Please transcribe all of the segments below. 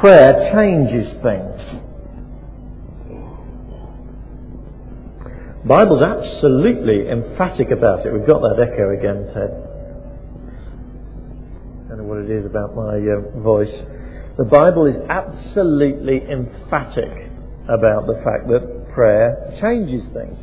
prayer changes things. Bible's absolutely emphatic about it. We've got that echo again, Ted. I don't know what it is about my uh, voice. The Bible is absolutely emphatic about the fact that prayer changes things.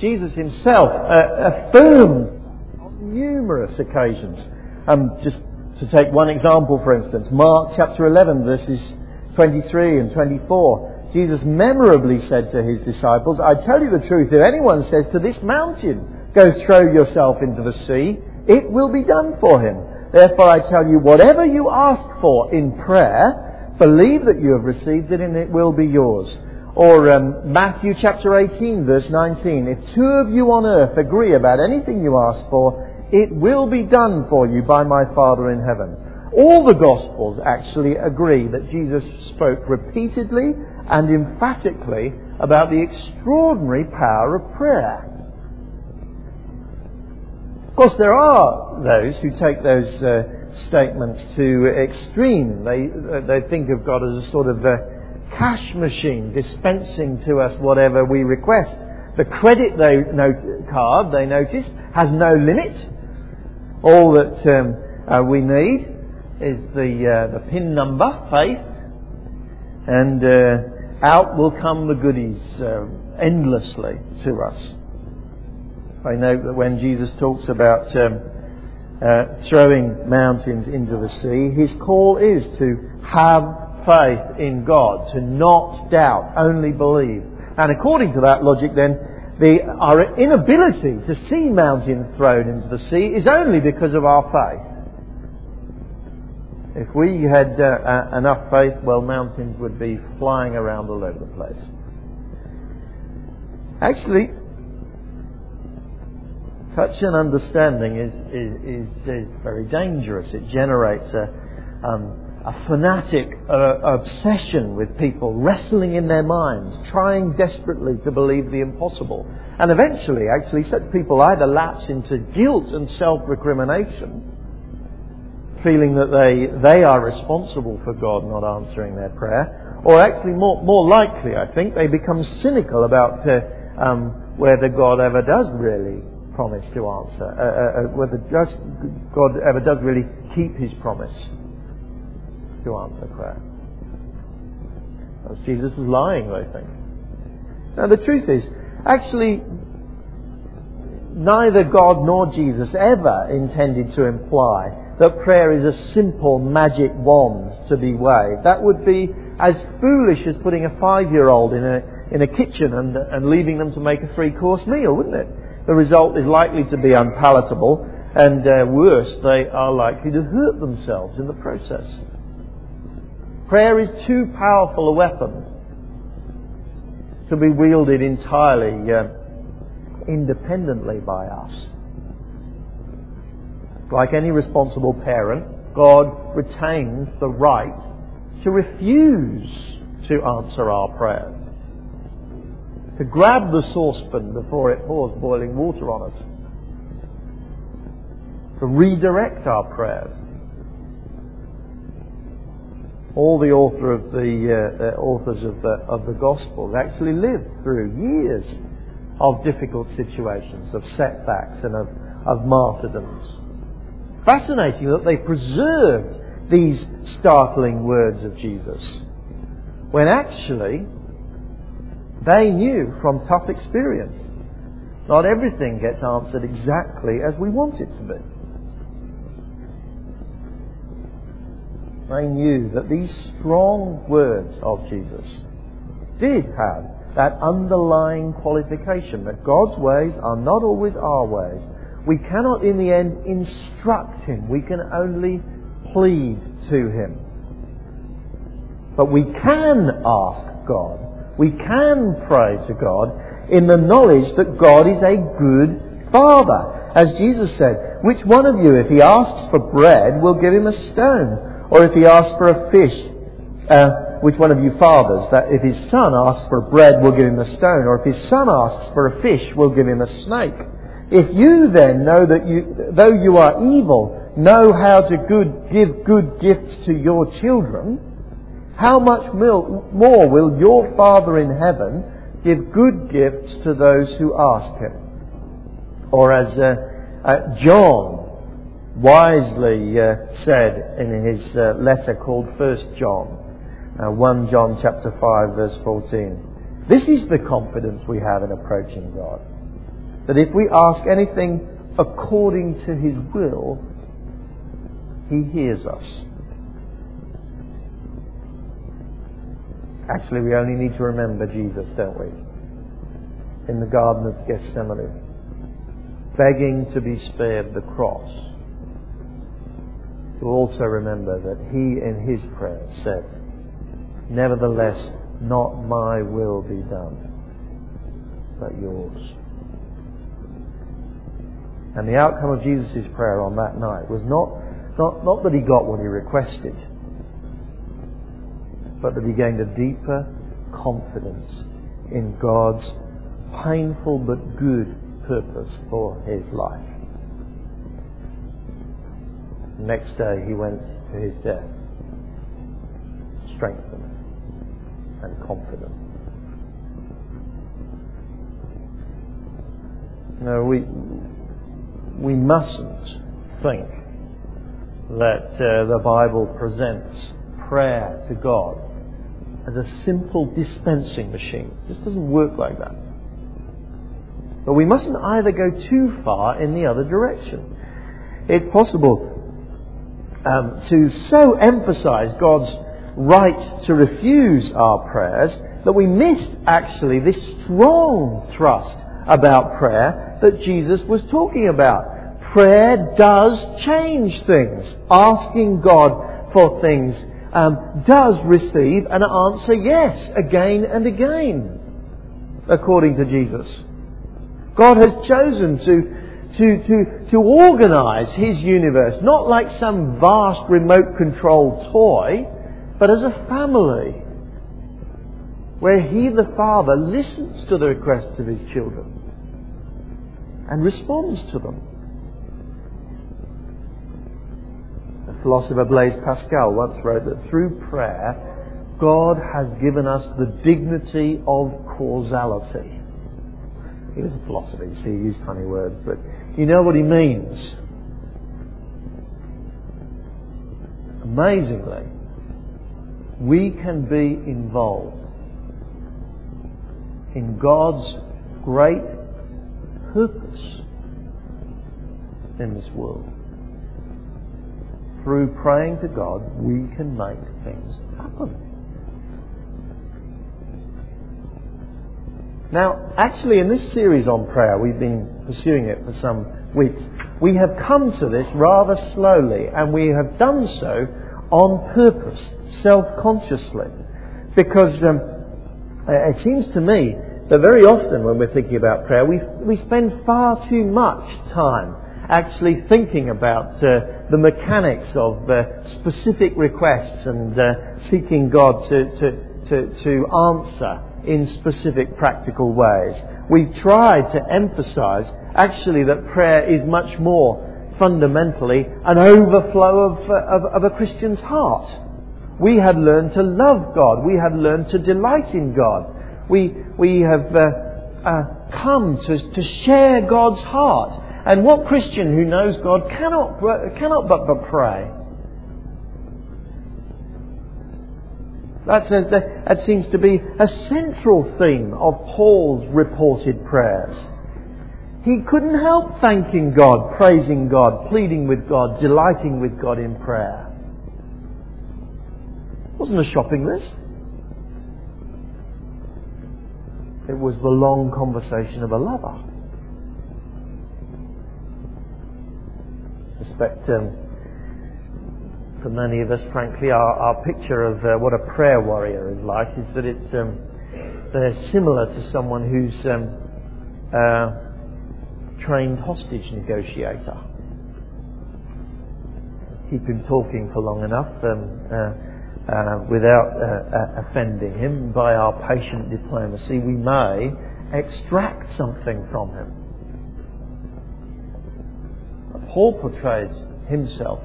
Jesus himself uh, affirmed on numerous occasions. Um, just to take one example, for instance, Mark chapter 11, verses 23 and 24. Jesus memorably said to his disciples, I tell you the truth, if anyone says to this mountain, go throw yourself into the sea, it will be done for him. Therefore I tell you, whatever you ask for in prayer, believe that you have received it and it will be yours. Or um, Matthew chapter 18 verse 19, if two of you on earth agree about anything you ask for, it will be done for you by my Father in heaven. All the Gospels actually agree that Jesus spoke repeatedly and emphatically about the extraordinary power of prayer. Of course, there are those who take those uh, statements to extreme. They, they think of God as a sort of uh, cash machine dispensing to us whatever we request. The credit they card, they notice, has no limit. All that um, uh, we need is the, uh, the PIN number, faith, and uh, out will come the goodies uh, endlessly to us. I know that when Jesus talks about um, uh, throwing mountains into the sea, his call is to have faith in God, to not doubt, only believe. And according to that logic, then, the, our inability to see mountains thrown into the sea is only because of our faith. If we had uh, uh, enough faith, well, mountains would be flying around all over the place. Actually, such an understanding is, is, is, is very dangerous. It generates a, um, a fanatic uh, obsession with people wrestling in their minds, trying desperately to believe the impossible. And eventually, actually, such people either lapse into guilt and self recrimination, feeling that they, they are responsible for God not answering their prayer, or actually, more, more likely, I think, they become cynical about uh, um, whether God ever does really promise to answer, uh, uh, uh, whether just God ever does really keep his promise to answer prayer. Jesus is lying, they think. Now the truth is, actually, neither God nor Jesus ever intended to imply that prayer is a simple magic wand to be waved. That would be as foolish as putting a five-year-old in a, in a kitchen and, and leaving them to make a three-course meal, wouldn't it? the result is likely to be unpalatable, and uh, worse, they are likely to hurt themselves in the process. Prayer is too powerful a weapon to be wielded entirely uh, independently by us. Like any responsible parent, God retains the right to refuse to answer our prayers to grab the saucepan before it pours boiling water on us, to redirect our prayers. All the author of the uh, uh, authors of the of the Gospels actually lived through years of difficult situations, of setbacks, and of, of martyrdoms. Fascinating that they preserved these startling words of Jesus, when actually they knew from tough experience. Not everything gets answered exactly as we want it to be. They knew that these strong words of Jesus did have that underlying qualification that God's ways are not always our ways. We cannot in the end instruct Him. We can only plead to Him. But we can ask God we can pray to God in the knowledge that God is a good Father. As Jesus said, which one of you, if he asks for bread, will give him a stone? Or if he asks for a fish, uh, which one of you fathers, that if his son asks for bread, will give him a stone? Or if his son asks for a fish, will give him a snake? If you then know that you, though you are evil, know how to good, give good gifts to your children, how much more will your Father in heaven give good gifts to those who ask him? Or as uh, uh, John wisely uh, said in his uh, letter called First John, uh, 1 John chapter 5 verse 14. This is the confidence we have in approaching God. That if we ask anything according to his will, he hears us. Actually, we only need to remember Jesus, don't we? In the Garden of Gethsemane, begging to be spared the cross. To also remember that he in his prayer said, Nevertheless, not my will be done, but yours. And the outcome of Jesus' prayer on that night was not, not, not that he got what he requested, but that he gained a deeper confidence in God's painful but good purpose for his life. next day he went to his death, strengthened and confident. No, we we mustn't think that uh, the Bible presents prayer to God as a simple dispensing machine. It just doesn't work like that. But we mustn't either go too far in the other direction. It's possible um, to so emphasize God's right to refuse our prayers that we missed actually this strong thrust about prayer that Jesus was talking about. Prayer does change things. Asking God for things um, does receive an answer yes again and again, according to Jesus. God has chosen to to, to, to organize his universe, not like some vast remote controlled toy, but as a family, where he, the Father, listens to the requests of his children and responds to them. The philosopher Blaise Pascal once wrote that through prayer, God has given us the dignity of causality. He was a philosopher, you see, he used funny words, but you know what he means. Amazingly, we can be involved in God's great purpose in this world through praying to God, we can make things happen. Now, actually, in this series on prayer, we've been pursuing it for some weeks. We have come to this rather slowly, and we have done so on purpose, self-consciously, because um, it seems to me that very often when we're thinking about prayer, we, we spend far too much time actually thinking about uh, the mechanics of uh, specific requests and uh, seeking God to, to, to, to answer in specific practical ways. We try to emphasize actually that prayer is much more fundamentally an overflow of, uh, of, of a Christian's heart. We have learned to love God. We have learned to delight in God. We, we have uh, uh, come to, to share God's heart and what Christian who knows God cannot, cannot but, but pray? That's a, that seems to be a central theme of Paul's reported prayers. He couldn't help thanking God, praising God, pleading with God, delighting with God in prayer. It wasn't a shopping list. It was the long conversation of a lover. suspect um, for many of us, frankly, our, our picture of uh, what a prayer warrior is like is that it's um, they're similar to someone who's um, uh, trained hostage negotiator. Keep him talking for long enough um, uh, uh, without uh, uh, offending him, by our patient diplomacy, we may extract something from him. Paul portrays himself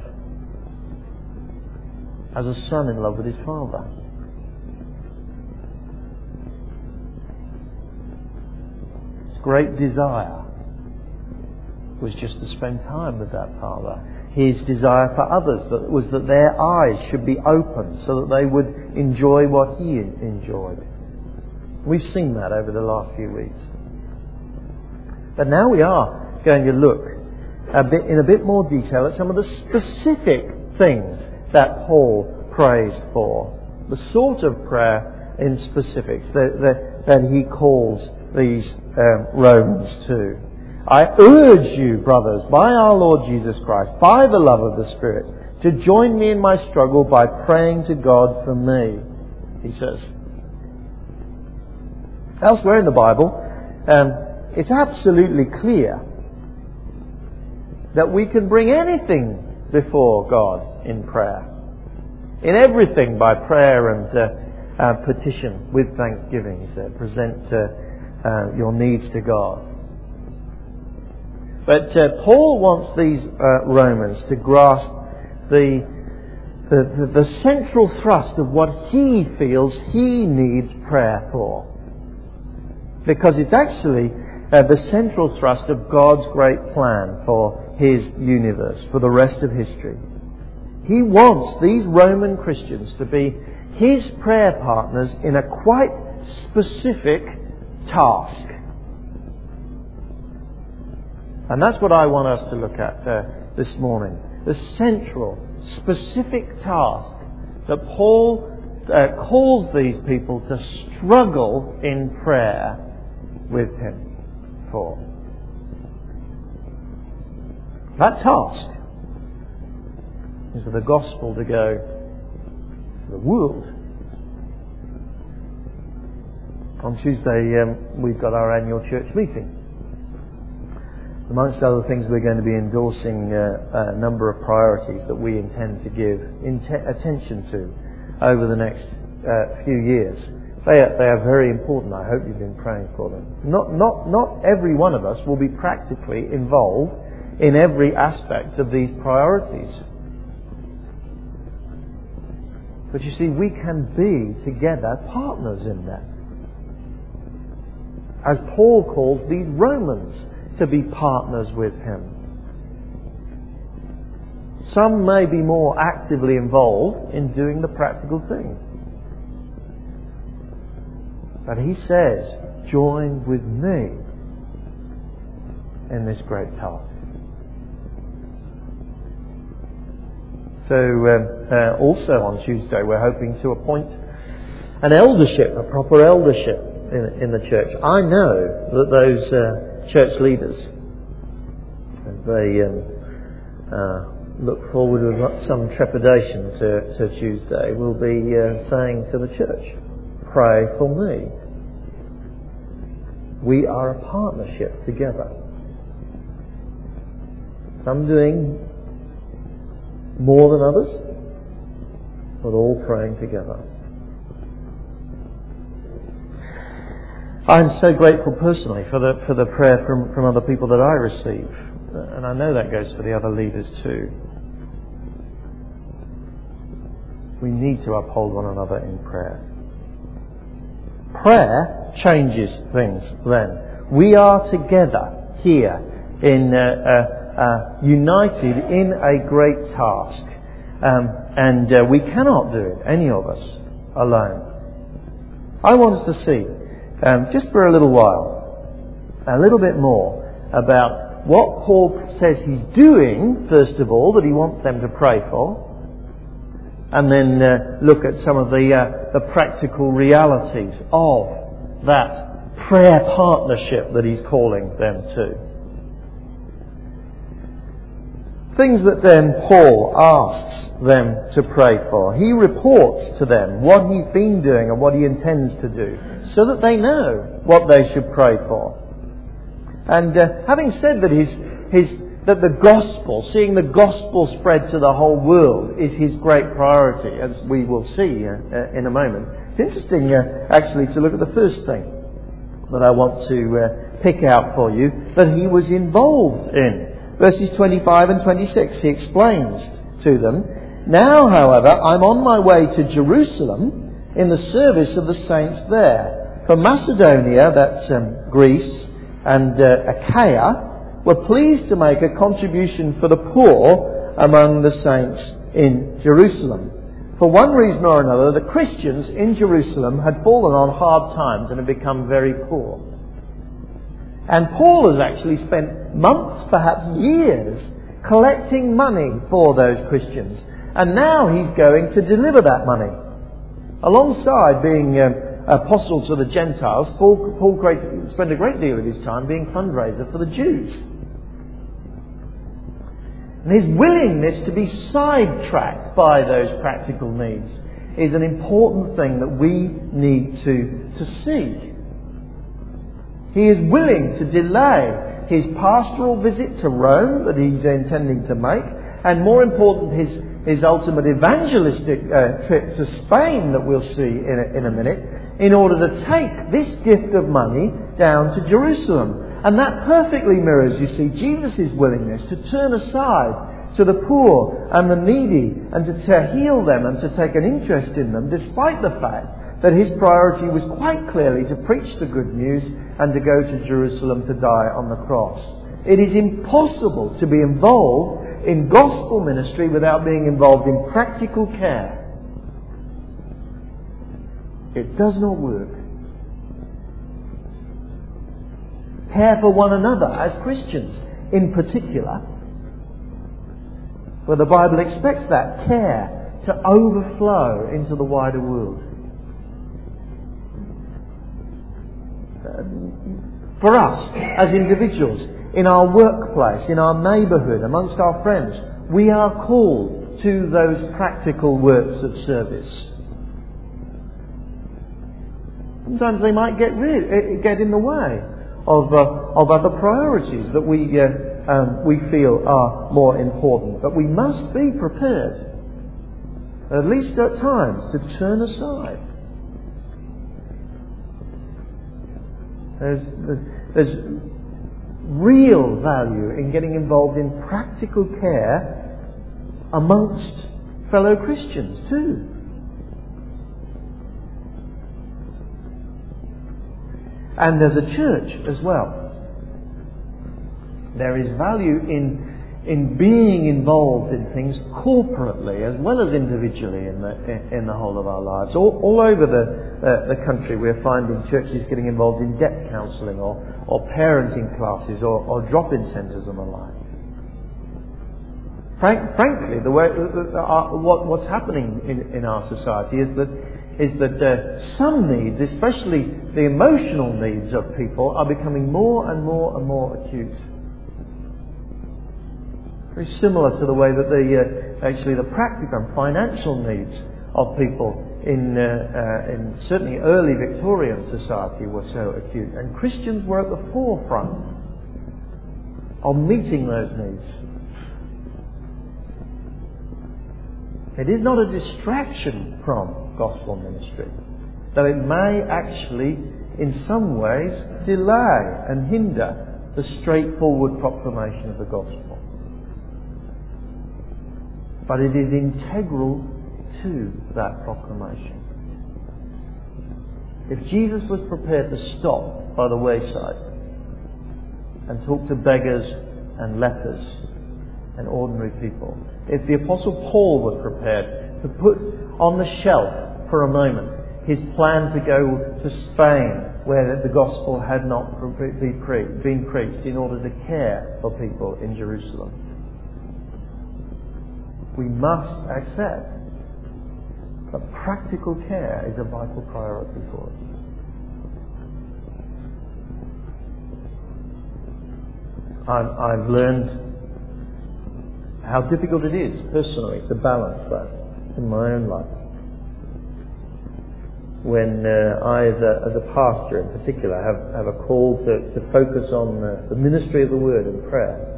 as a son in love with his father. His great desire was just to spend time with that father. His desire for others was that their eyes should be open so that they would enjoy what He enjoyed. We've seen that over the last few weeks. But now we are going to look a bit, in a bit more detail at some of the specific things that Paul prays for. The sort of prayer in specifics that, that, that he calls these um, Romans to. I urge you, brothers, by our Lord Jesus Christ, by the love of the Spirit, to join me in my struggle by praying to God for me, he says. Elsewhere in the Bible, um, it's absolutely clear that we can bring anything before God in prayer. In everything by prayer and uh, uh, petition with thanksgiving, he said. Present uh, uh your needs to God. But uh, Paul wants these uh, Romans to grasp the, the, the, the central thrust of what he feels he needs prayer for. Because it's actually uh, the central thrust of God's great plan for his universe, for the rest of history. He wants these Roman Christians to be his prayer partners in a quite specific task. And that's what I want us to look at uh, this morning. The central, specific task that Paul uh, calls these people to struggle in prayer with him for. That task is for the gospel to go to the world. On Tuesday, um, we've got our annual church meeting. Amongst other things, we're going to be endorsing uh, a number of priorities that we intend to give attention to over the next uh, few years. They are, they are very important. I hope you've been praying for them. Not, not, not every one of us will be practically involved in every aspect of these priorities. But you see, we can be together partners in them. As Paul calls these Romans to be partners with Him. Some may be more actively involved in doing the practical things. But He says, join with me in this great task. So, um, uh, also on Tuesday, we're hoping to appoint an eldership, a proper eldership in, in the church. I know that those uh, church leaders. They um, uh, look forward with some trepidation to, to Tuesday. We'll be uh, saying to the church, pray for me. We are a partnership together. Some doing more than others, but all praying together. I'm so grateful personally for the, for the prayer from, from other people that I receive. And I know that goes for the other leaders too. We need to uphold one another in prayer. Prayer changes things then. We are together here in, uh, uh, uh, united in a great task. Um, and uh, we cannot do it, any of us, alone. I want us to see um, just for a little while, a little bit more about what Paul says he's doing, first of all, that he wants them to pray for, and then uh, look at some of the, uh, the practical realities of that prayer partnership that he's calling them to. Things that then Paul asks them to pray for. He reports to them what he's been doing and what he intends to do so that they know what they should pray for. And uh, having said that, his, his, that the gospel, seeing the gospel spread to the whole world, is his great priority, as we will see uh, uh, in a moment. It's interesting, uh, actually, to look at the first thing that I want to uh, pick out for you that he was involved in verses 25 and 26. He explains to them, Now, however, I'm on my way to Jerusalem in the service of the saints there. For Macedonia, that's um, Greece, and uh, Achaia were pleased to make a contribution for the poor among the saints in Jerusalem. For one reason or another, the Christians in Jerusalem had fallen on hard times and had become very poor. And Paul has actually spent months, perhaps years, collecting money for those Christians. And now he's going to deliver that money. Alongside being um, apostle to the Gentiles, Paul, Paul great, spent a great deal of his time being fundraiser for the Jews. And his willingness to be sidetracked by those practical needs is an important thing that we need to, to see. He is willing to delay his pastoral visit to Rome that he's intending to make, and more important, his, his ultimate evangelistic uh, trip to Spain that we'll see in a, in a minute, in order to take this gift of money down to Jerusalem. And that perfectly mirrors, you see, Jesus' willingness to turn aside to the poor and the needy and to, to heal them and to take an interest in them, despite the fact that his priority was quite clearly to preach the good news and to go to Jerusalem to die on the cross. It is impossible to be involved in gospel ministry without being involved in practical care. It does not work. Care for one another as Christians, in particular, where the Bible expects that care to overflow into the wider world. For us, as individuals, in our workplace, in our neighbourhood, amongst our friends, we are called to those practical works of service. Sometimes they might get, rid, eh, get in the way of, uh, of other priorities that we, uh, um, we feel are more important. But we must be prepared, at least at times, to turn aside. There's, there's real value in getting involved in practical care amongst fellow Christians too. and there's a church as well. There is value in, in being involved in things corporately as well as individually in the, in the whole of our lives. All, all over the, uh, the country, we're finding churches getting involved in debt counselling or, or parenting classes or, or drop in centres and the like. Frank, frankly, the way, uh, uh, what, what's happening in, in our society is that is that uh, some needs, especially the emotional needs of people, are becoming more and more and more acute. Very similar to the way that the uh, actually the practical and financial needs of people in, uh, uh, in certainly early Victorian society were so acute, and Christians were at the forefront of meeting those needs. It is not a distraction from gospel ministry, though it may actually, in some ways, delay and hinder the straightforward proclamation of the gospel. But it is integral to that proclamation. If Jesus was prepared to stop by the wayside and talk to beggars and lepers and ordinary people, if the Apostle Paul was prepared to put on the shelf for a moment his plan to go to Spain where the gospel had not been preached in order to care for people in Jerusalem. We must accept that practical care is a vital priority for us. I've, I've learned how difficult it is personally to balance that in my own life. When uh, I, as a, as a pastor in particular, have, have a call to, to focus on uh, the ministry of the word and prayer,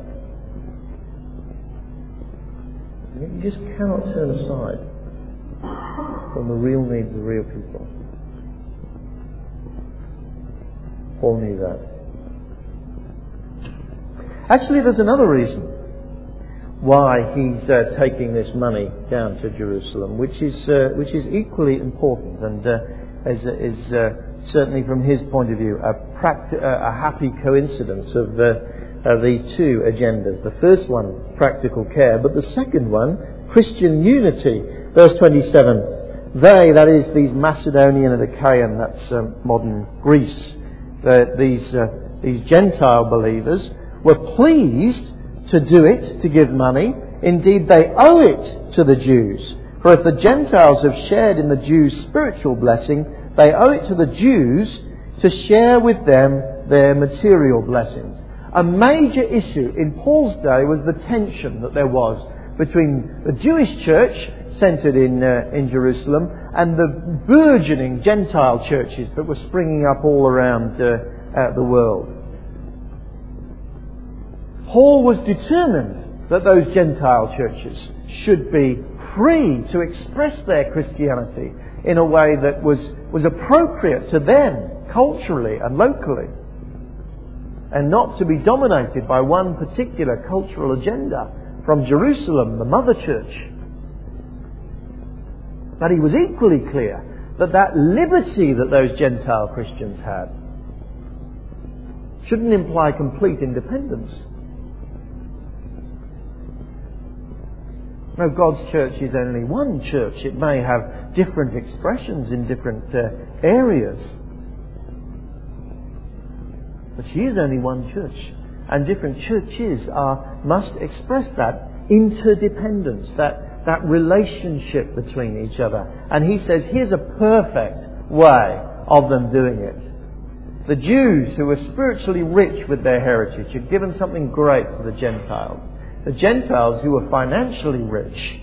you just cannot turn aside from the real needs of real people. Paul knew that. Actually, there's another reason why he's uh, taking this money down to Jerusalem, which is uh, which is equally important and uh, is, is uh, certainly from his point of view, a, practi- a happy coincidence of, uh, these two agendas. The first one, practical care, but the second one, Christian unity. Verse 27. They, that is, these Macedonian and Achaean, that's um, modern Greece, the, these, uh, these Gentile believers, were pleased to do it, to give money. Indeed, they owe it to the Jews. For if the Gentiles have shared in the Jews' spiritual blessing, they owe it to the Jews to share with them their material blessings. A major issue in Paul's day was the tension that there was between the Jewish church, centered in, uh, in Jerusalem, and the burgeoning Gentile churches that were springing up all around uh, the world. Paul was determined that those Gentile churches should be free to express their Christianity in a way that was, was appropriate to them culturally and locally, and not to be dominated by one particular cultural agenda from Jerusalem, the mother church. But he was equally clear that that liberty that those Gentile Christians had shouldn't imply complete independence. No, God's church is only one church. It may have different expressions in different uh, areas. But she is only one church. And different churches are, must express that interdependence, that, that relationship between each other. And he says, here's a perfect way of them doing it. The Jews, who were spiritually rich with their heritage, had given something great to the Gentiles. The Gentiles, who were financially rich,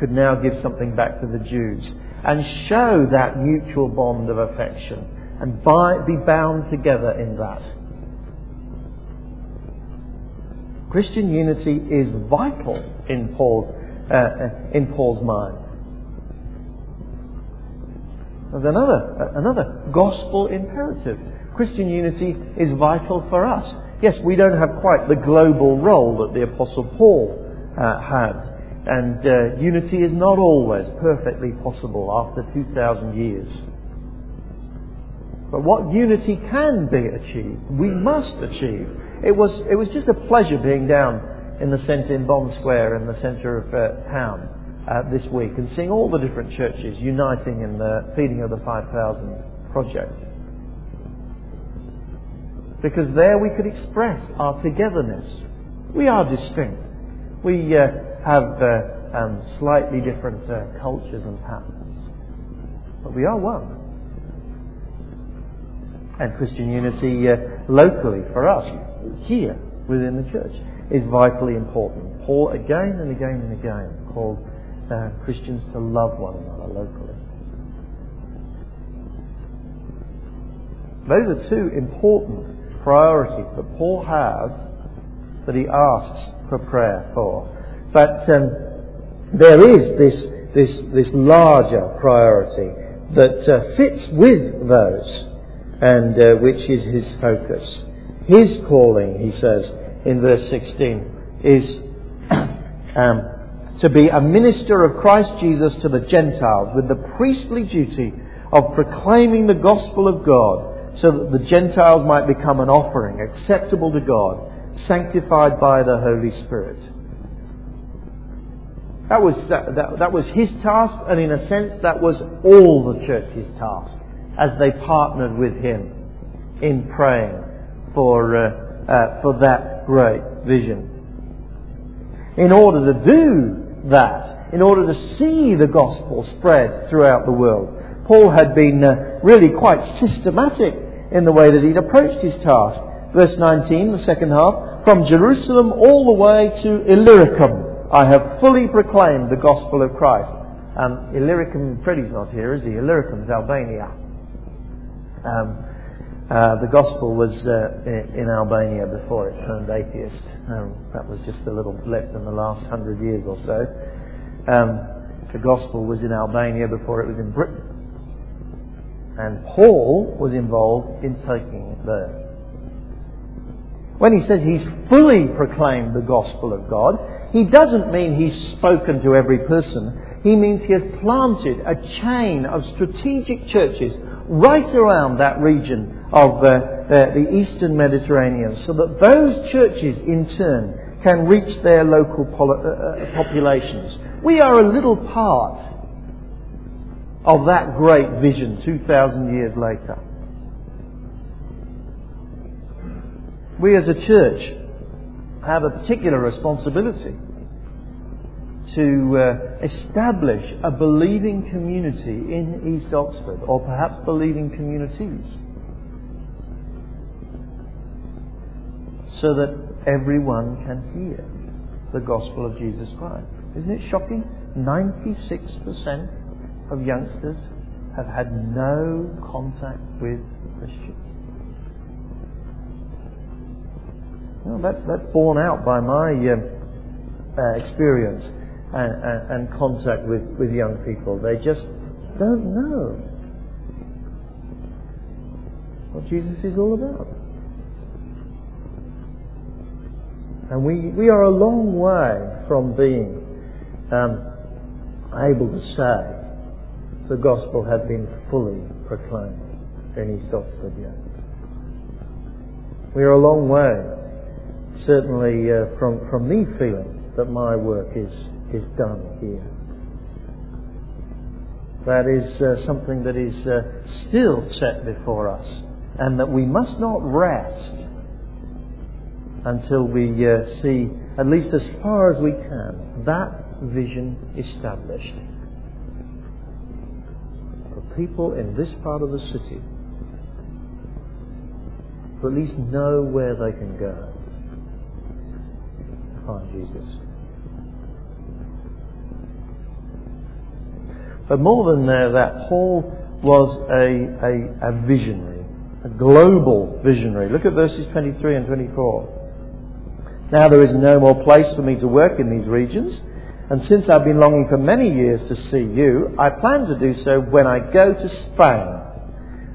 could now give something back to the Jews and show that mutual bond of affection and be bound together in that. Christian unity is vital in Paul's, uh, uh in Paul's mind. There's another, uh, another gospel imperative. Christian unity is vital for us. Yes, we don't have quite the global role that the Apostle Paul uh, had. And uh, unity is not always perfectly possible after 2,000 years. But what unity can be achieved, we must achieve. It was, it was just a pleasure being down in the centre in Bonn Square in the centre of uh, town uh, this week and seeing all the different churches uniting in the feeding of the 5,000 project because there we could express our togetherness. We are distinct. We uh, have uh, um, slightly different uh, cultures and patterns, but we are one. And Christian unity uh, locally for us, here within the church, is vitally important. Paul again and again and again called uh, Christians to love one another locally. Those are two important priorities that Paul has that he asks for prayer for. But um, there is this, this, this larger priority that uh, fits with those and uh, which is his focus. His calling, he says in verse 16, is um, to be a minister of Christ Jesus to the Gentiles with the priestly duty of proclaiming the gospel of God so that the Gentiles might become an offering acceptable to God, sanctified by the Holy Spirit. That was, that, that, that was his task, and in a sense, that was all the church's task as they partnered with him in praying for, uh, uh, for that great vision. In order to do that, in order to see the gospel spread throughout the world, Paul had been uh, really quite systematic in the way that he'd approached his task. Verse 19, the second half, from Jerusalem all the way to Illyricum, I have fully proclaimed the gospel of Christ. Um, Illyricum, Freddie's not here, is he? Illyricum is Albania. Um, uh, the gospel was uh, in Albania before it turned atheist. Um, that was just a little blip in the last hundred years or so. Um, the gospel was in Albania before it was in Britain. And Paul was involved in taking it there. When he says he's fully proclaimed the gospel of God, he doesn't mean he's spoken to every person. He means he has planted a chain of strategic churches right around that region of uh, uh, the eastern Mediterranean so that those churches in turn can reach their local uh, uh, populations. We are a little part of that great vision 2,000 years later. We as a church have a particular responsibility to uh, establish a believing community in East Oxford, or perhaps believing communities, so that everyone can hear the gospel of Jesus Christ. Isn't it shocking? 96% of youngsters have had no contact with Christians. Well, that's, that's borne out by my uh, uh, experience and, and, and contact with, with young people. They just don't know what Jesus is all about. And we, we are a long way from being um, able to say the gospel had been fully proclaimed in East Oxford yet. We are a long way certainly uh, from, from me feeling that my work is, is done here. That is uh, something that is uh, still set before us, and that we must not rest until we uh, see, at least as far as we can, that vision established. For people in this part of the city to at least know where they can go find Jesus. But more than that, Paul was a, a, a visionary, a global visionary. Look at verses 23 and 24. Now there is no more place for me to work in these regions, and since I've been longing for many years to see you, I plan to do so when I go to Spain.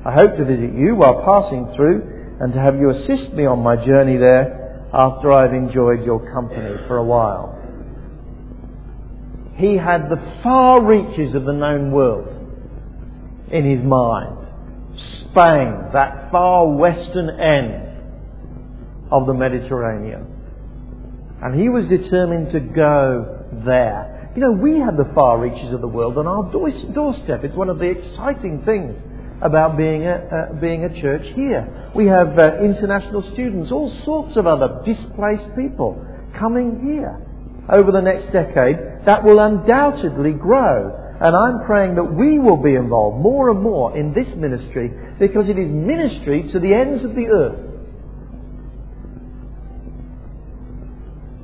I hope to visit you while passing through and to have you assist me on my journey there after I've enjoyed your company for a while. He had the far reaches of the known world in his mind. Spain, that far western end of the Mediterranean. And he was determined to go there. You know, we have the far reaches of the world on our doorstep. It's one of the exciting things about being a, uh, being a church here. We have uh, international students, all sorts of other displaced people coming here over the next decade. That will undoubtedly grow. And I'm praying that we will be involved more and more in this ministry because it is ministry to the ends of the earth.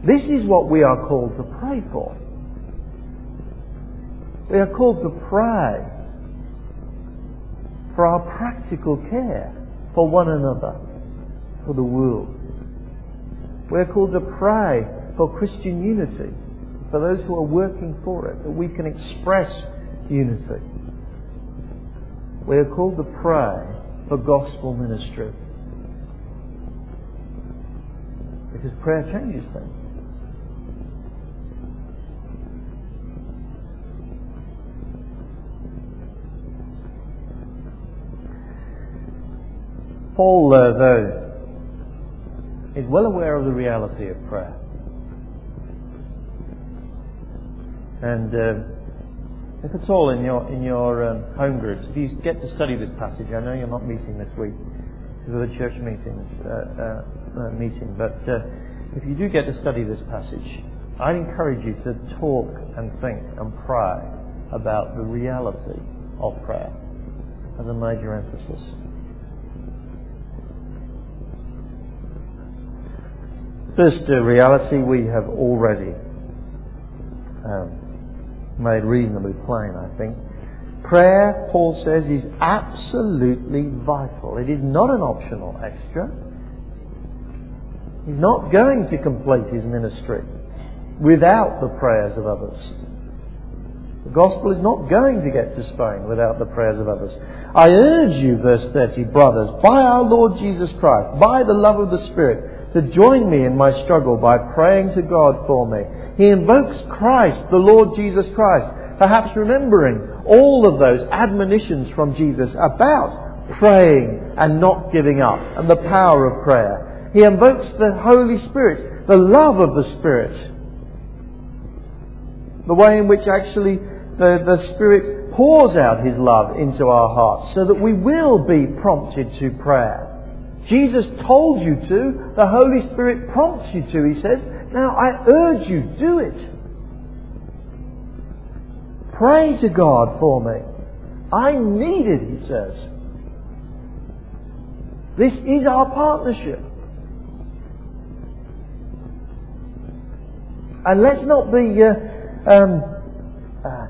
This is what we are called to pray for. We are called to pray for our practical care for one another, for the world. We're called to pray for Christian unity, for those who are working for it, that we can express unity. We're called to pray for gospel ministry. Because prayer changes things. Paul, uh, though, is well aware of the reality of prayer. And uh, if it's all in your in your um, home groups, if you get to study this passage, I know you're not meeting this week because of the church meetings uh, uh, uh meeting, but uh, if you do get to study this passage, I'd encourage you to talk and think and pray about the reality of prayer as a major emphasis. First reality we have already um, made reasonably plain, I think. Prayer, Paul says, is absolutely vital. It is not an optional extra. He's not going to complete his ministry without the prayers of others. The gospel is not going to get to Spain without the prayers of others. I urge you, verse 30, brothers, by our Lord Jesus Christ, by the love of the Spirit, to join me in my struggle by praying to God for me. He invokes Christ, the Lord Jesus Christ, perhaps remembering all of those admonitions from Jesus about praying and not giving up and the power of prayer. He invokes the Holy Spirit, the love of the Spirit, the way in which actually the, the Spirit pours out His love into our hearts so that we will be prompted to prayer. Jesus told you to, the Holy Spirit prompts you to, He says. Now I urge you, do it. Pray to God for me. I need it, He says. This is our partnership. And let's not be uh, um, uh,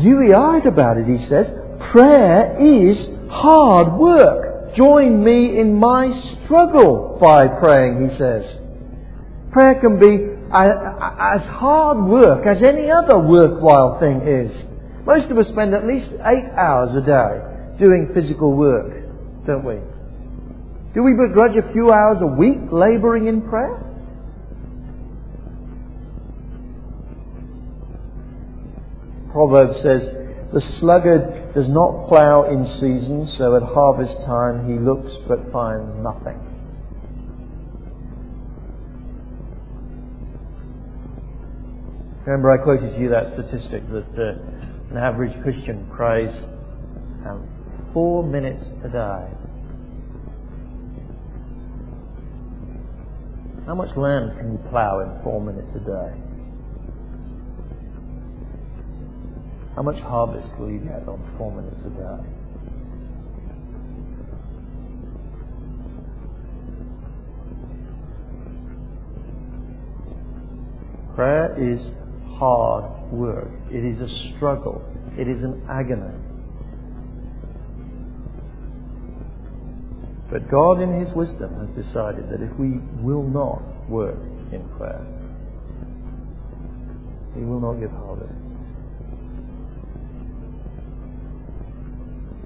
dewy-eyed about it, he says. Prayer is hard work. Join me in my struggle by praying, he says. Prayer can be as hard work as any other worthwhile thing is. Most of us spend at least eight hours a day doing physical work, don't we? Do we begrudge a few hours a week labouring in prayer? Proverbs says, The sluggard does not plough in season, so at harvest time he looks but finds nothing. Remember, I quoted to you that statistic that uh, an average Christian prays um, four minutes a day. How much land can you plough in four minutes a day? How much harvest will you get on four minutes a day? Prayer is hard work. It is a struggle. It is an agony. But God, in His wisdom, has decided that if we will not work in prayer, He will not give harvest.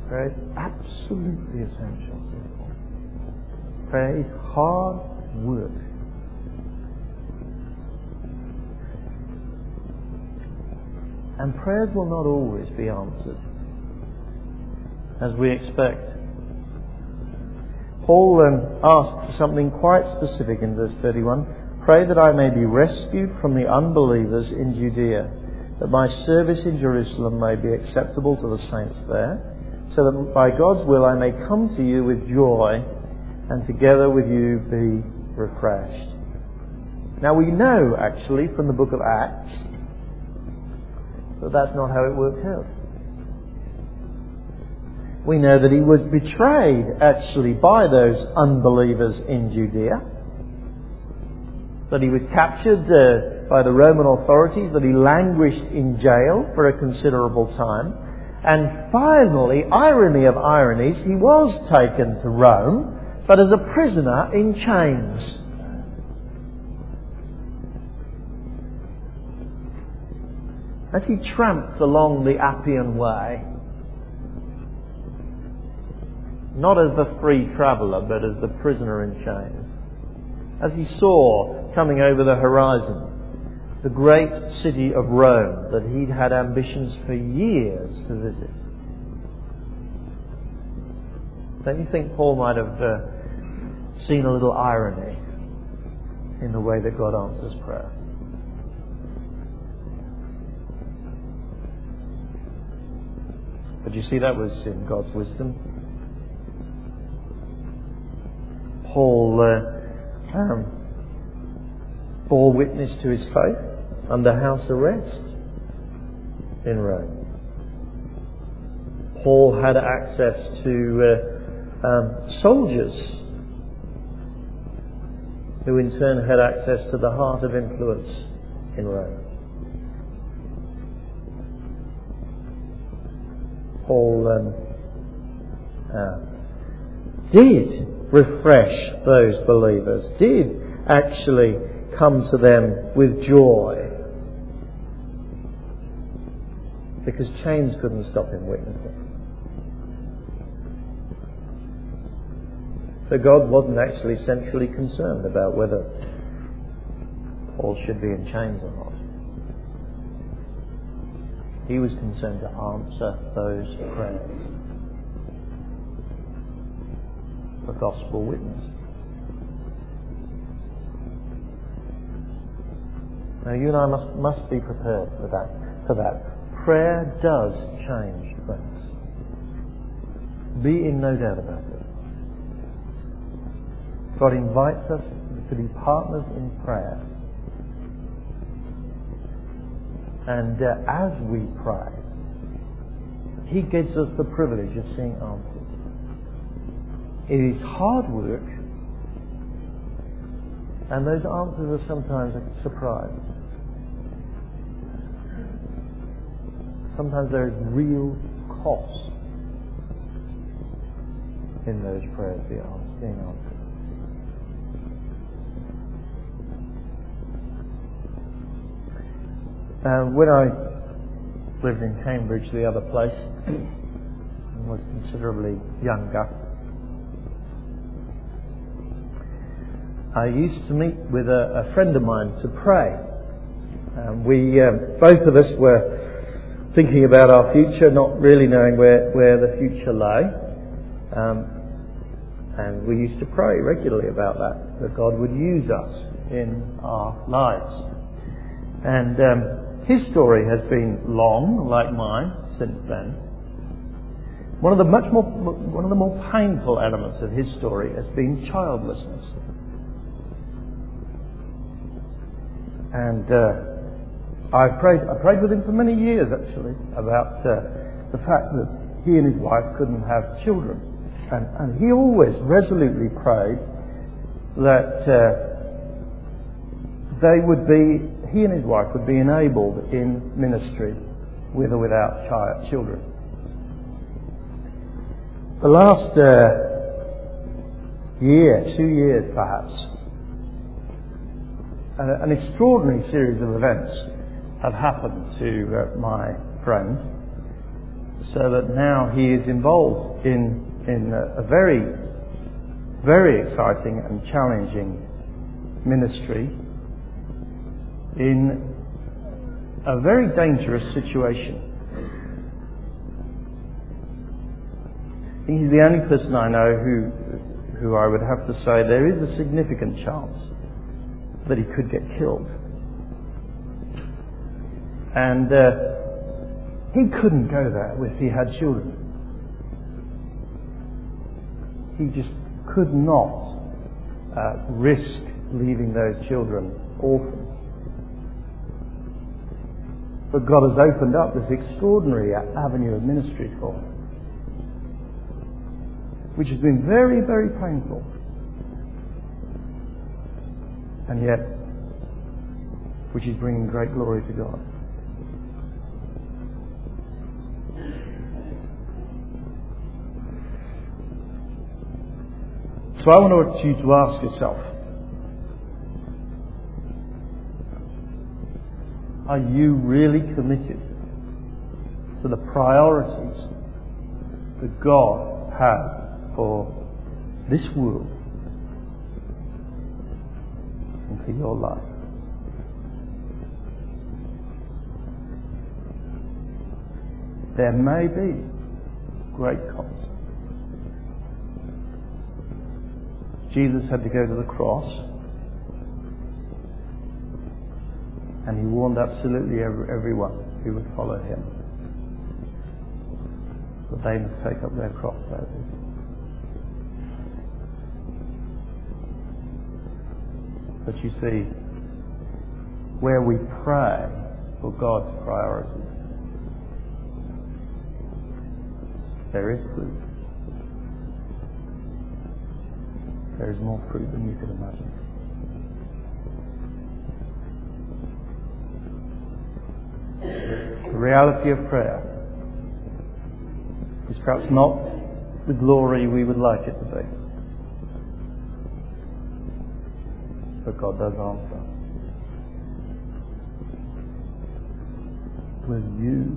Prayer is absolutely essential. Prayer is hard work. And prayers will not always be answered as we expect. Paul asked for something quite specific in verse 31 Pray that I may be rescued from the unbelievers in Judea, that my service in Jerusalem may be acceptable to the saints there so that by God's will I may come to you with joy and together with you be refreshed. Now we know actually from the book of Acts that that's not how it worked out. We know that he was betrayed actually by those unbelievers in Judea, that he was captured uh, by the Roman authorities, that he languished in jail for a considerable time, and finally, irony of ironies, he was taken to Rome, but as a prisoner in chains. As he tramped along the Appian Way, not as the free traveller, but as the prisoner in chains, as he saw coming over the horizon the great city of Rome that he'd had ambitions for years to visit. Don't you think Paul might have uh, seen a little irony in the way that God answers prayer? But you see, that was in God's wisdom. Paul uh, um, bore witness to his faith under house arrest in Rome. Paul had access to uh, um, soldiers who in turn had access to the heart of influence in Rome. Paul um, uh, did refresh those believers, did actually come to them with joy because chains couldn't stop him witnessing. So God wasn't actually centrally concerned about whether Paul should be in chains or not. He was concerned to answer those prayers. The gospel witness. Now you and I must, must be prepared for that, for that. Prayer does change things. Be in no doubt about it. God invites us to be partners in prayer. And uh, as we pray, He gives us the privilege of seeing answers. It is hard work, and those answers are sometimes a surprise. Sometimes there is real cost in those prayers being answered. Uh, when I lived in Cambridge, the other place, and was considerably younger, I used to meet with a, a friend of mine to pray. Um, we, uh, both of us were thinking about our future, not really knowing where, where the future lay. Um, and we used to pray regularly about that, that God would use us in our lives. And um, his story has been long, like mine, since then. One of the much more, one of the more painful elements of his story has been childlessness. And uh, I prayed, I prayed with him for many years actually about uh, the fact that he and his wife couldn't have children. And, and he always resolutely prayed that uh, they would be he and his wife would be enabled in ministry with or without child, children. The last uh, year, two years perhaps, an extraordinary series of events have happened to uh, my friend, so that now he is involved in, in a, a very, very exciting and challenging ministry in a very dangerous situation. He's the only person I know who, who I would have to say there is a significant chance that he could get killed. And uh, he couldn't go there if he had children. He just could not uh, risk leaving those children orphaned. But God has opened up this extraordinary avenue of ministry for him, which has been very, very painful. And yet, which is bringing great glory to God. So I want you to ask yourself, Are you really committed to the priorities that God has for this world and for your life? There may be great cost. Jesus had to go to the cross And he warned absolutely every, everyone who would follow him that they must take up their cross daily. But you see, where we pray for God's priorities, there is fruit. There is more fruit than you could imagine. The reality of prayer is perhaps not the glory we would like it to be. But God does answer. Will you